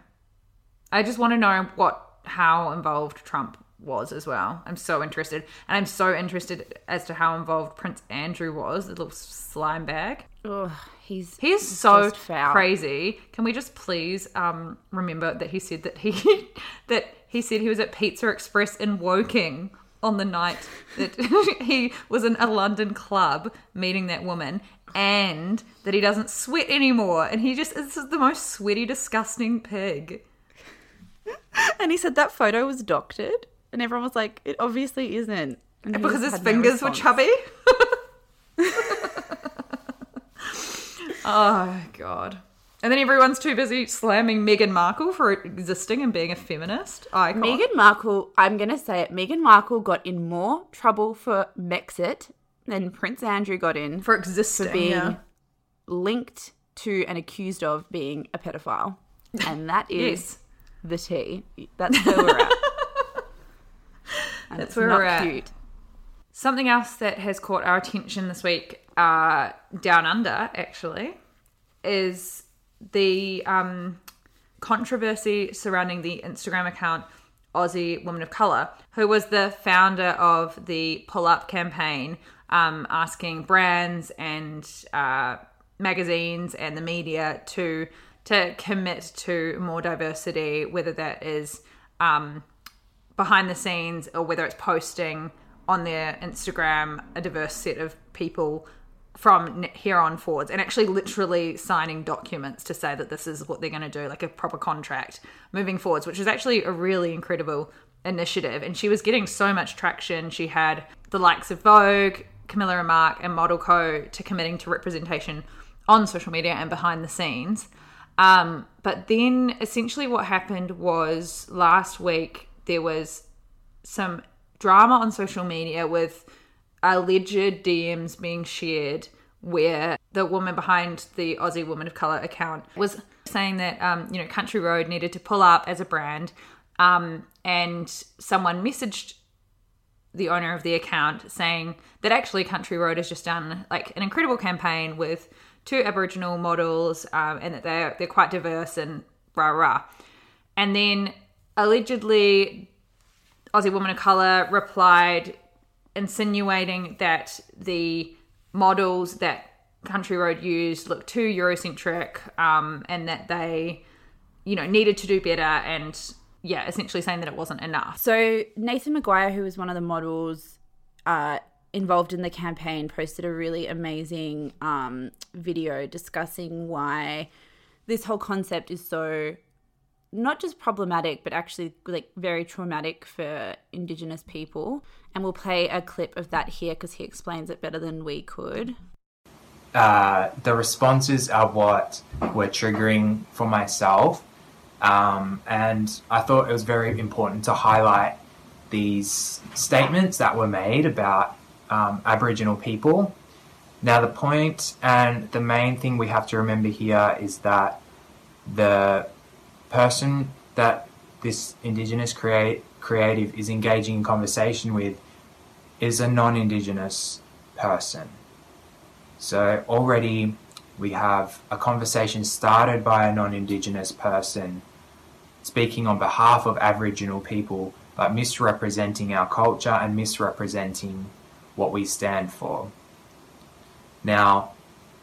I just want to know what how involved Trump was as well. I'm so interested, and I'm so interested as to how involved Prince Andrew was, the little slime bag. Ugh, he's He is so crazy. Can we just please um, remember that he said that he <laughs> that he said he was at Pizza Express in Woking on the night that <laughs> he was in a London club meeting that woman, and that he doesn't sweat anymore, and he just is the most sweaty, disgusting pig. And he said that photo was doctored, and everyone was like, "It obviously isn't." And because his had no fingers were chubby. <laughs> oh god. And then everyone's too busy slamming Meghan Markle for existing and being a feminist icon. Meghan Markle, I'm gonna say it. Meghan Markle got in more trouble for Brexit than Prince Andrew got in for existing. for being yeah. linked to and accused of being a pedophile, and that is Yes. the tea. That's where we're at. <laughs> That's where not we're at. Cute. Something else that has caught our attention this week, uh, down under actually, is the um, controversy surrounding the Instagram account Aussie woman of color, who was the founder of the Pull Up campaign, um, asking brands and uh, magazines and the media to to commit to more diversity, whether that is um, behind the scenes or whether it's posting on their Instagram a diverse set of people from here on forwards and actually literally signing documents to say that this is what they're going to do like a proper contract moving forwards which is actually a really incredible initiative. And she was getting so much traction. She had the likes of vogue Camilla and Marc and ModelCo to committing to representation on social media and behind the scenes. Um, but then essentially what happened was last week there was some drama on social media with alleged DMs being shared where the woman behind the Aussie Woman of Color account was saying that um, you know Country Road needed to pull up as a brand, um, and someone messaged the owner of the account saying that actually Country Road has just done like an incredible campaign with two Aboriginal models, um, and that they're they're quite diverse and rah rah, and then allegedly Aussie Woman of Color replied insinuating that the models that Country Road used looked too Eurocentric um, and that they, you know, needed to do better and, yeah, essentially saying that it wasn't enough. So Nathan McGuire, who was one of the models uh, involved in the campaign, posted a really amazing um, video discussing why this whole concept is so not just problematic, but actually like very traumatic for Indigenous people. And we'll play a clip of that here because he explains it better than we could. Uh, the responses are what were triggering for myself. Um, and I thought it was very important to highlight these statements that were made about um, Aboriginal people. Now, the point and the main thing we have to remember here is that the person that this Indigenous create, creative is engaging in conversation with is a non Indigenous person. So already we have a conversation started by a non Indigenous person speaking on behalf of Aboriginal people, but misrepresenting our culture and misrepresenting what we stand for. Now,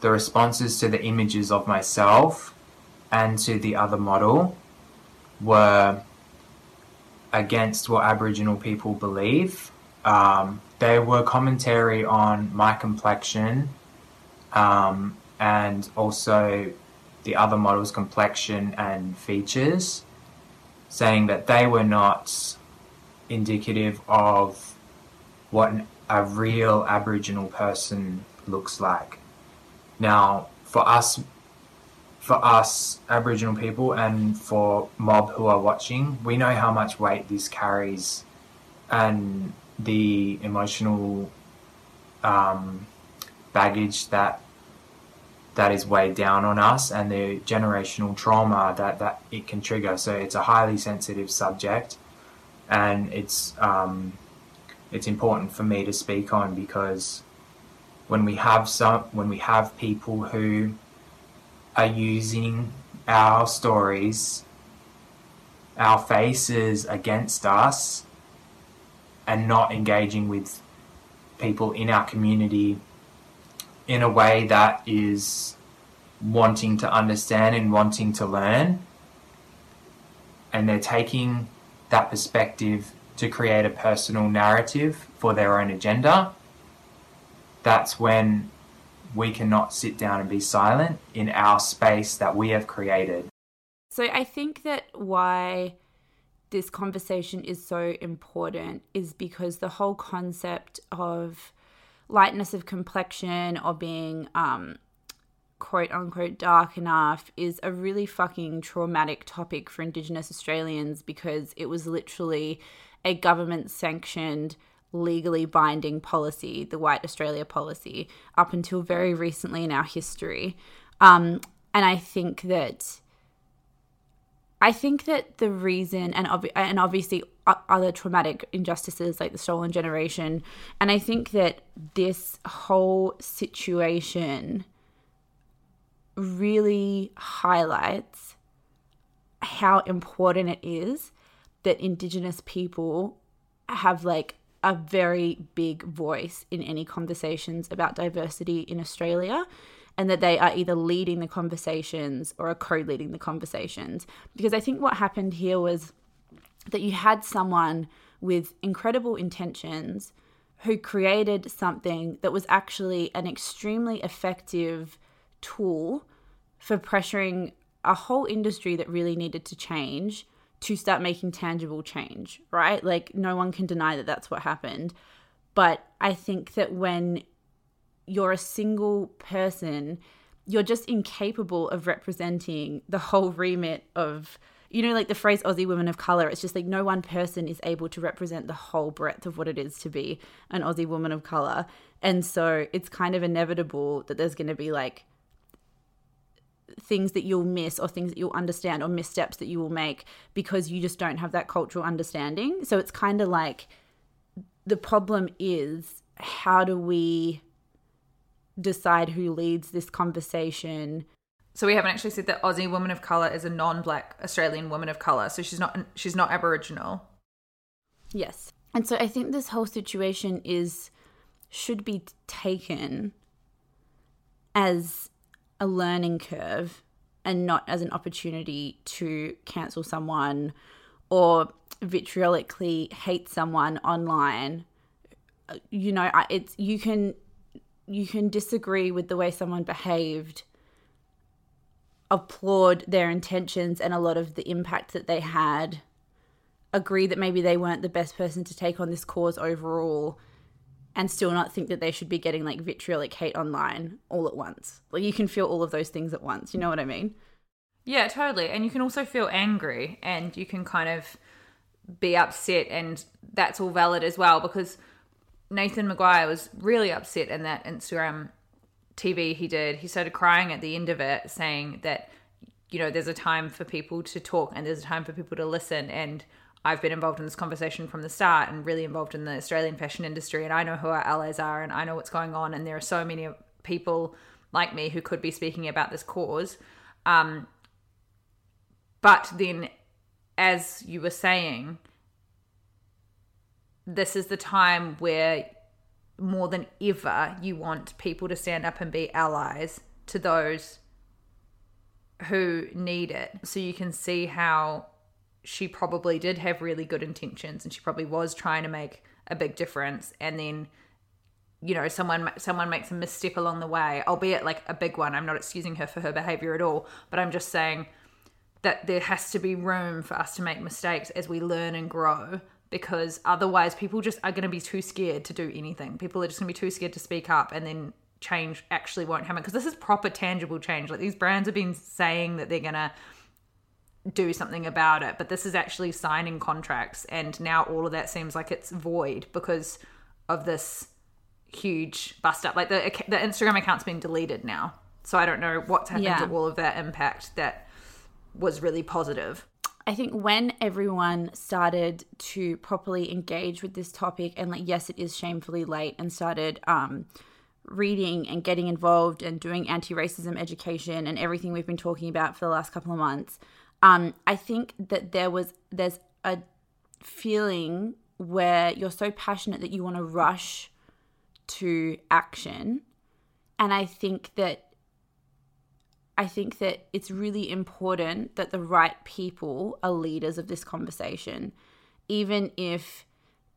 the responses to the images of myself and to the other model were against what Aboriginal people believe. Um, they were commentary on my complexion um, and also the other model's complexion and features, saying that they were not indicative of what a real Aboriginal person looks like. Now, for us for us Aboriginal people and for mob who are watching, we know how much weight this carries and the emotional um, baggage that that is weighed down on us and the generational trauma that, that it can trigger. So it's a highly sensitive subject and it's um, it's important for me to speak on because when we have some when we have people who are using our stories, our faces against us, and not engaging with people in our community in a way that is wanting to understand and wanting to learn. And they're taking that perspective to create a personal narrative for their own agenda. That's when we cannot sit down and be silent in our space that we have created. So I think that why this conversation is so important is because the whole concept of lightness of complexion or being um, quote unquote dark enough is a really fucking traumatic topic for Indigenous Australians because it was literally a government sanctioned legally binding policy, the White Australia policy, up until very recently in our history. Um, and I think that I think that the reason, and and obviously other traumatic injustices like the stolen generation, and I think that this whole situation really highlights how important it is that Indigenous people have like a very big voice in any conversations about diversity in Australia and that they are either leading the conversations or are co leading the conversations. Because I think what happened here was that you had someone with incredible intentions who created something that was actually an extremely effective tool for pressuring a whole industry that really needed to change to start making tangible change, right? Like, no one can deny that that's what happened. But I think that when you're a single person, you're just incapable of representing the whole remit of, you know, like the phrase Aussie women of color. It's just like no one person is able to represent the whole breadth of what it is to be an Aussie woman of color. And so it's kind of inevitable that there's going to be like things that you'll miss or things that you'll understand or missteps that you will make because you just don't have that cultural understanding. So it's kind of like the problem is how do we decide who leads this conversation? So we haven't actually said that Aussie woman of color is a non-black Australian woman of color. So she's not she's not Aboriginal. Yes. And so I think this whole situation is should be taken as a learning curve and not as an opportunity to cancel someone or vitriolically hate someone online. You know it's you can you can disagree with the way someone behaved applaud their intentions and a lot of the impact that they had agree that maybe they weren't the best person to take on this cause overall and still not think that they should be getting like vitriolic hate online all at once. Like you can feel all of those things at once. You know what I mean? Yeah, totally. And you can also feel angry and you can kind of be upset and that's all valid as well because Nathan McGuire was really upset in that Instagram TV he did. He started crying at the end of it saying that you know there's a time for people to talk and there's a time for people to listen and I've been involved in this conversation from the start and really involved in the Australian fashion industry. And I know who our allies are and I know what's going on. And there are so many people like me who could be speaking about this cause. Um, but then, as you were saying, this is the time where more than ever you want people to stand up and be allies to those who need it. So you can see how she probably did have really good intentions and she probably was trying to make a big difference. And then you know someone someone makes a misstep along the way albeit like a big one. I'm not excusing her for her behavior at all but i'm just saying that there has to be room for us to make mistakes as we learn and grow because otherwise people just are going to be too scared to do anything. People are just going to be too scared to speak up and then change actually won't happen because this is proper tangible change. Like these brands have been saying that they're going to do something about it. But this is actually signing contracts, and now all of that seems like it's void because of this huge bust up. Like the the Instagram account's been deleted now, so I don't know what's happened yeah. to all of that impact that was really positive. I think when everyone started to properly engage with this topic, and like, yes, it is shamefully late, and started um, reading and getting involved and doing anti racism education and everything we've been talking about for the last couple of months, um, I think that there was there's a feeling where you're so passionate that you want to rush to action, and I think that I think that it's really important that the right people are leaders of this conversation, even if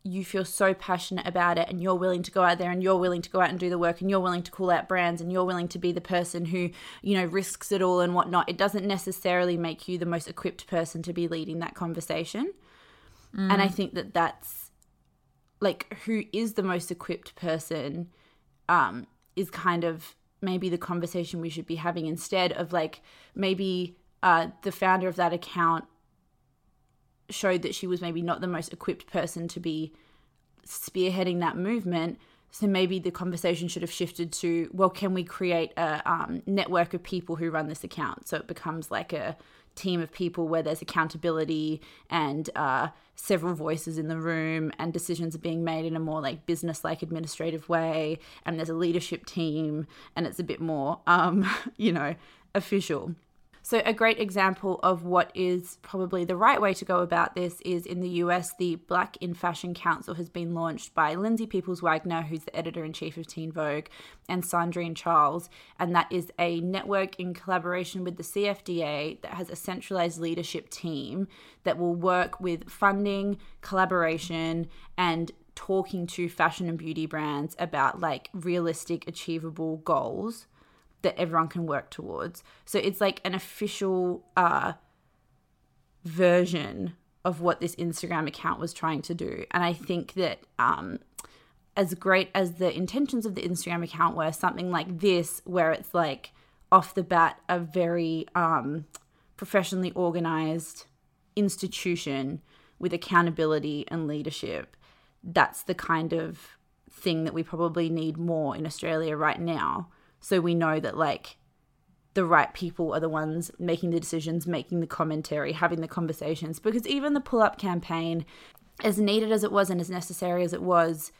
you feel so passionate about it and you're willing to go out there and you're willing to go out and do the work and you're willing to call out brands and you're willing to be the person who, you know, risks it all and whatnot, it doesn't necessarily make you the most equipped person to be leading that conversation. Mm. And I think that that's like who is the most equipped person um, is kind of maybe the conversation we should be having instead of like maybe uh, the founder of that account showed that she was maybe not the most equipped person to be spearheading that movement. So maybe the conversation should have shifted to, well, can we create a um, network of people who run this account? So it becomes like a team of people where there's accountability and uh, several voices in the room and decisions are being made in a more like business like administrative way and there's a leadership team and it's a bit more um, <laughs> you know official So, a great example of what is probably the right way to go about this is in the US, the Black in Fashion Council has been launched by Lindsay Peoples Wagner, who's the editor in chief of Teen Vogue, and Sandrine Charles. And that is a network in collaboration with the CFDA that has a centralized leadership team that will work with funding, collaboration, and talking to fashion and beauty brands about like realistic, achievable goals that everyone can work towards. So it's like an official uh, version of what this Instagram account was trying to do. And I think that um, as great as the intentions of the Instagram account were, something like this, where it's like off the bat a very um, professionally organized institution with accountability and leadership, that's the kind of thing that we probably need more in Australia right now so we know that like the right people are the ones making the decisions, making the commentary, having the conversations. Because even the pull up campaign, as needed as it was and as necessary as it was,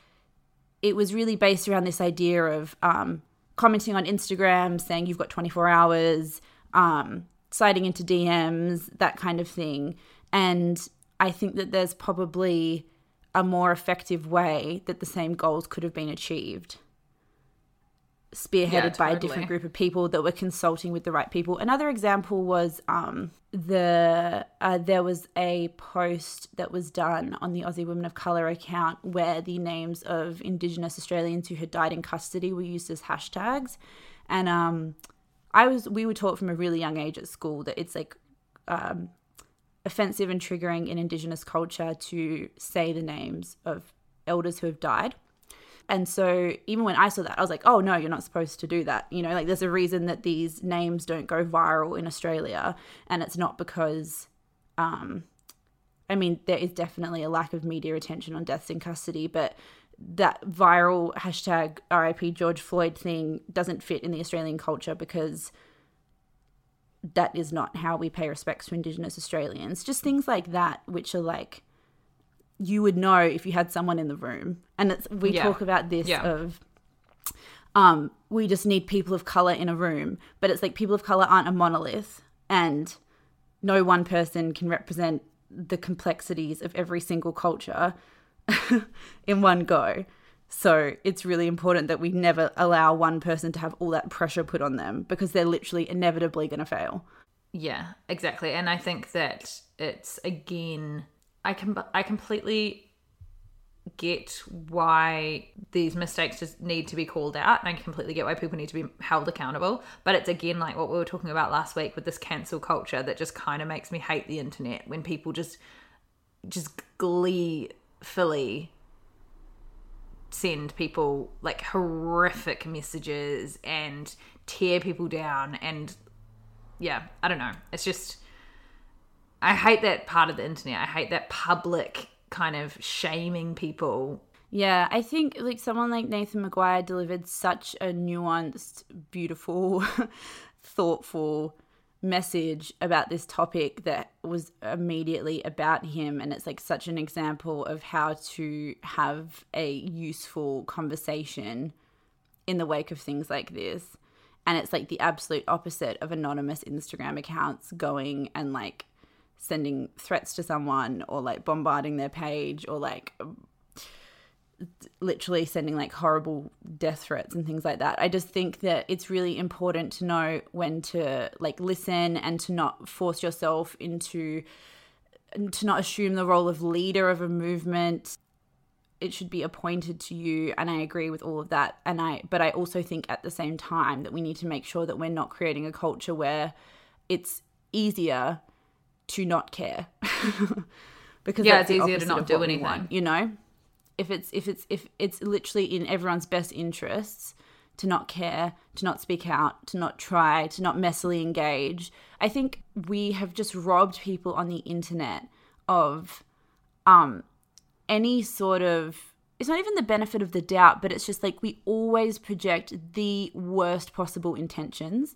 it was really based around this idea of um, commenting on Instagram, saying you've got 24 hours, um, sliding into DMs, that kind of thing. And I think that there's probably a more effective way that the same goals could have been achieved spearheaded yeah, totally. by a different group of people that were consulting with the right people. Another example was um, the uh, there was a post that was done on the Aussie Women of Color account where the names of Indigenous Australians who had died in custody were used as hashtags, and um, I was we were taught from a really young age at school that it's like. Um, offensive and triggering in Indigenous culture to say the names of elders who have died. And so even when I saw that, I was like, oh no, you're not supposed to do that. You know, like there's a reason that these names don't go viral in Australia. And it's not because, um, I mean, there is definitely a lack of media attention on deaths in custody, but that viral hashtag RIP George Floyd thing doesn't fit in the Australian culture because that is not how we pay respects to Indigenous Australians. Just things like that, which are like, you would know if you had someone in the room. And it's we yeah. talk about this yeah. of um we just need people of color in a room, but it's like people of color aren't a monolith and no one person can represent the complexities of every single culture <laughs> in one go. So it's really important that we never allow one person to have all that pressure put on them because they're literally inevitably going to fail. Yeah, exactly. And I think that it's again I can I completely get why these mistakes just need to be called out and I completely get why people need to be held accountable. But it's again like what we were talking about last week with this cancel culture that just kind of makes me hate the internet when people just just gleefully send people like horrific messages and tear people down and yeah I don't know. It's just I hate that part of the internet. I hate that public kind of shaming people. Yeah, I think like someone like Nathan McGuire delivered such a nuanced, beautiful, <laughs> thoughtful message about this topic that was immediately about him and it's like such an example of how to have a useful conversation in the wake of things like this and it's like the absolute opposite of anonymous Instagram accounts going and like sending threats to someone or like bombarding their page or like literally sending like horrible death threats and things like that. I just think that it's really important to know when to like listen and to not force yourself into to not assume the role of leader of a movement. It should be appointed to you and I agree with all of that and I but I also think at the same time that we need to make sure that we're not creating a culture where it's easier to not care <laughs> because yeah, it's easier to not do anything. Want, you know, if it's if it's if it's literally in everyone's best interests to not care, to not speak out, to not try, to not messily engage. I think we have just robbed people on the internet of um any sort of it's not even the benefit of the doubt, but it's just like we always project the worst possible intentions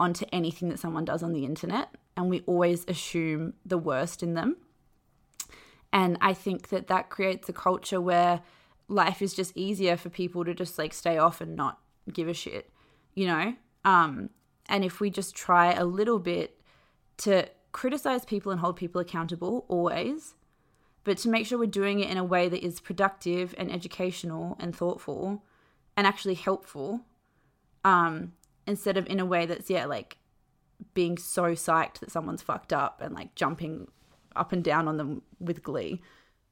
onto anything that someone does on the internet and we always assume the worst in them. And I think that that creates a culture where life is just easier for people to just like stay off and not give a shit, you know? Um, and if we just try a little bit to criticize people and hold people accountable always, but to make sure we're doing it in a way that is productive and educational and thoughtful and actually helpful, um, instead of in a way that's yeah like being so psyched that someone's fucked up and like jumping up and down on them with glee.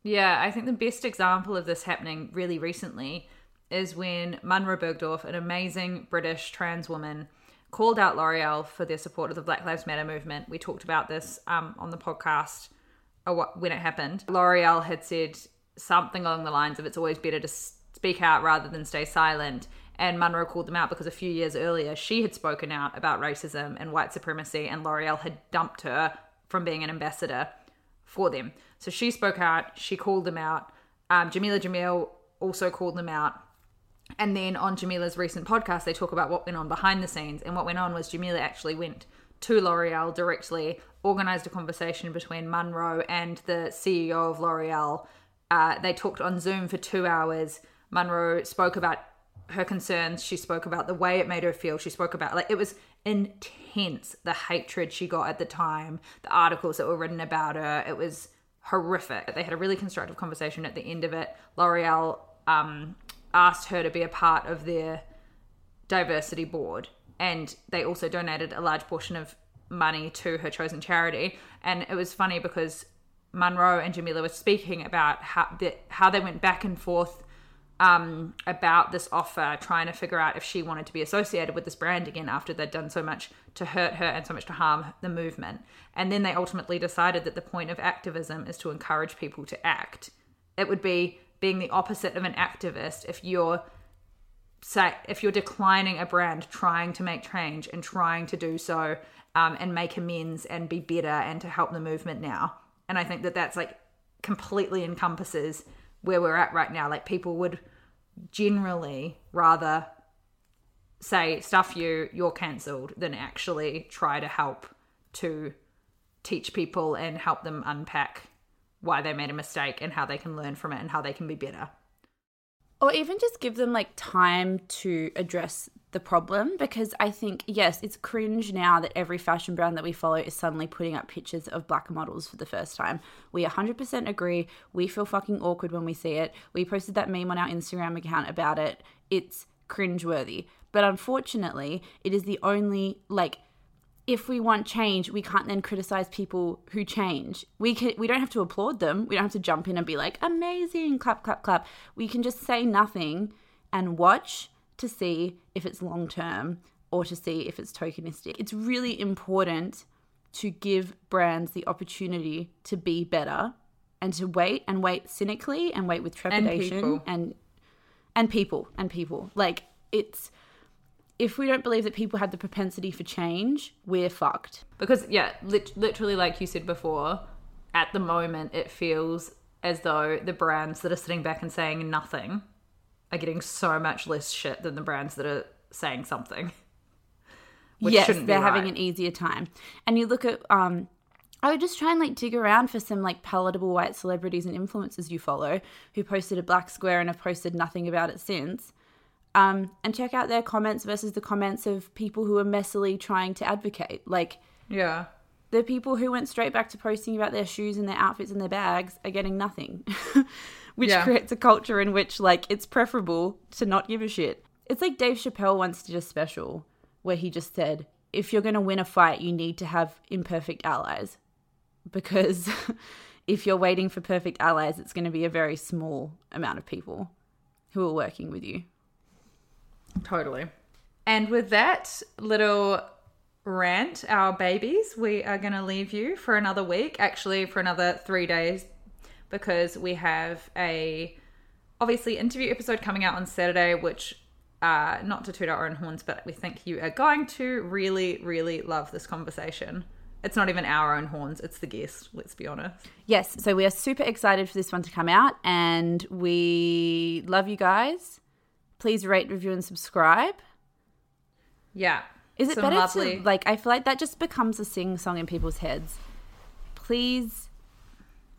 Yeah, I think the best example of this happening really recently is when Munroe Bergdorf, an amazing British trans woman, called out L'Oreal for their support of the Black Lives Matter movement. We talked about this um, on the podcast when it happened. L'Oreal had said something along the lines of it's always better to speak out rather than stay silent. And Munroe called them out because a few years earlier she had spoken out about racism and white supremacy, and L'Oreal had dumped her from being an ambassador for them. So she spoke out, she called them out. Um, Jameela Jamil also called them out. And then on Jameela's recent podcast, they talk about what went on behind the scenes. And what went on was Jameela actually went to L'Oreal directly, organized a conversation between Munroe and the CEO of L'Oreal. Uh, they talked on Zoom for two hours. Munroe spoke about her concerns. She spoke about the way it made her feel. She spoke about, like, it was intense, the hatred she got at the time, the articles that were written about her. It was horrific. They had a really constructive conversation at the end of it. L'Oreal um, asked her to be a part of their diversity board, and they also donated a large portion of money to her chosen charity. And it was funny because Munroe and Jameela were speaking about how the, how they went back and forth um, about this offer, trying to figure out if she wanted to be associated with this brand again after they'd done so much to hurt her and so much to harm the movement. And then they ultimately decided that the point of activism is to encourage people to act. It would be being the opposite of an activist if you're say if you're declining a brand trying to make change and trying to do so um, and make amends and be better and to help the movement now and i think that that's like completely encompasses where we're at right now. Like people would generally rather say stuff you you're cancelled than actually try to help to teach people and help them unpack why they made a mistake and how they can learn from it and how they can be better or even just give them like time to address the problem because I think, yes, it's cringe now that every fashion brand that we follow is suddenly putting up pictures of black models for the first time. We 100% agree. We feel fucking awkward when we see it. We posted that meme on our Instagram account about it. It's cringeworthy. But unfortunately, it is the only, like, if we want change, we can't then criticize people who change. We can we don't have to applaud them. We don't have to jump in and be like, amazing, clap, clap, clap. We can just say nothing and watch to see if it's long term or to see if it's tokenistic. It's really important to give brands the opportunity to be better and to wait and wait cynically and wait with trepidation and people. and and people and people. Like it's if we don't believe that people have the propensity for change, we're fucked. Because yeah, lit- literally like you said before, at the moment it feels as though the brands that are sitting back and saying nothing are getting so much less shit than the brands that are saying something. <laughs> yes, they're right. having an easier time. And you look at um I would just try and like dig around for some like palatable white celebrities and influencers you follow who posted a black square and have posted nothing about it since. Um, and check out their comments versus the comments of people who are messily trying to advocate. Like, yeah, the people who went straight back to posting about their shoes and their outfits and their bags are getting nothing. <laughs> which yeah. creates a culture in which like it's preferable to not give a shit. It's like Dave Chappelle once did a special where he just said, if you're going to win a fight, you need to have imperfect allies. Because <laughs> if you're waiting for perfect allies, it's going to be a very small amount of people who are working with you. Totally. And with that little rant, our babies, we are going to leave you for another week, actually, for another three days because we have a obviously interview episode coming out on Saturday, which uh, not to toot our own horns, but we think you are going to really, really love this conversation. It's not even our own horns, it's the guest, let's be honest. Yes, so we are super excited for this one to come out and we love you guys. Please rate, review, and subscribe. Yeah. Is it better lovely... to, like, I feel like that just becomes a sing song in people's heads. Please,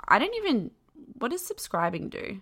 I don't even what does subscribing do?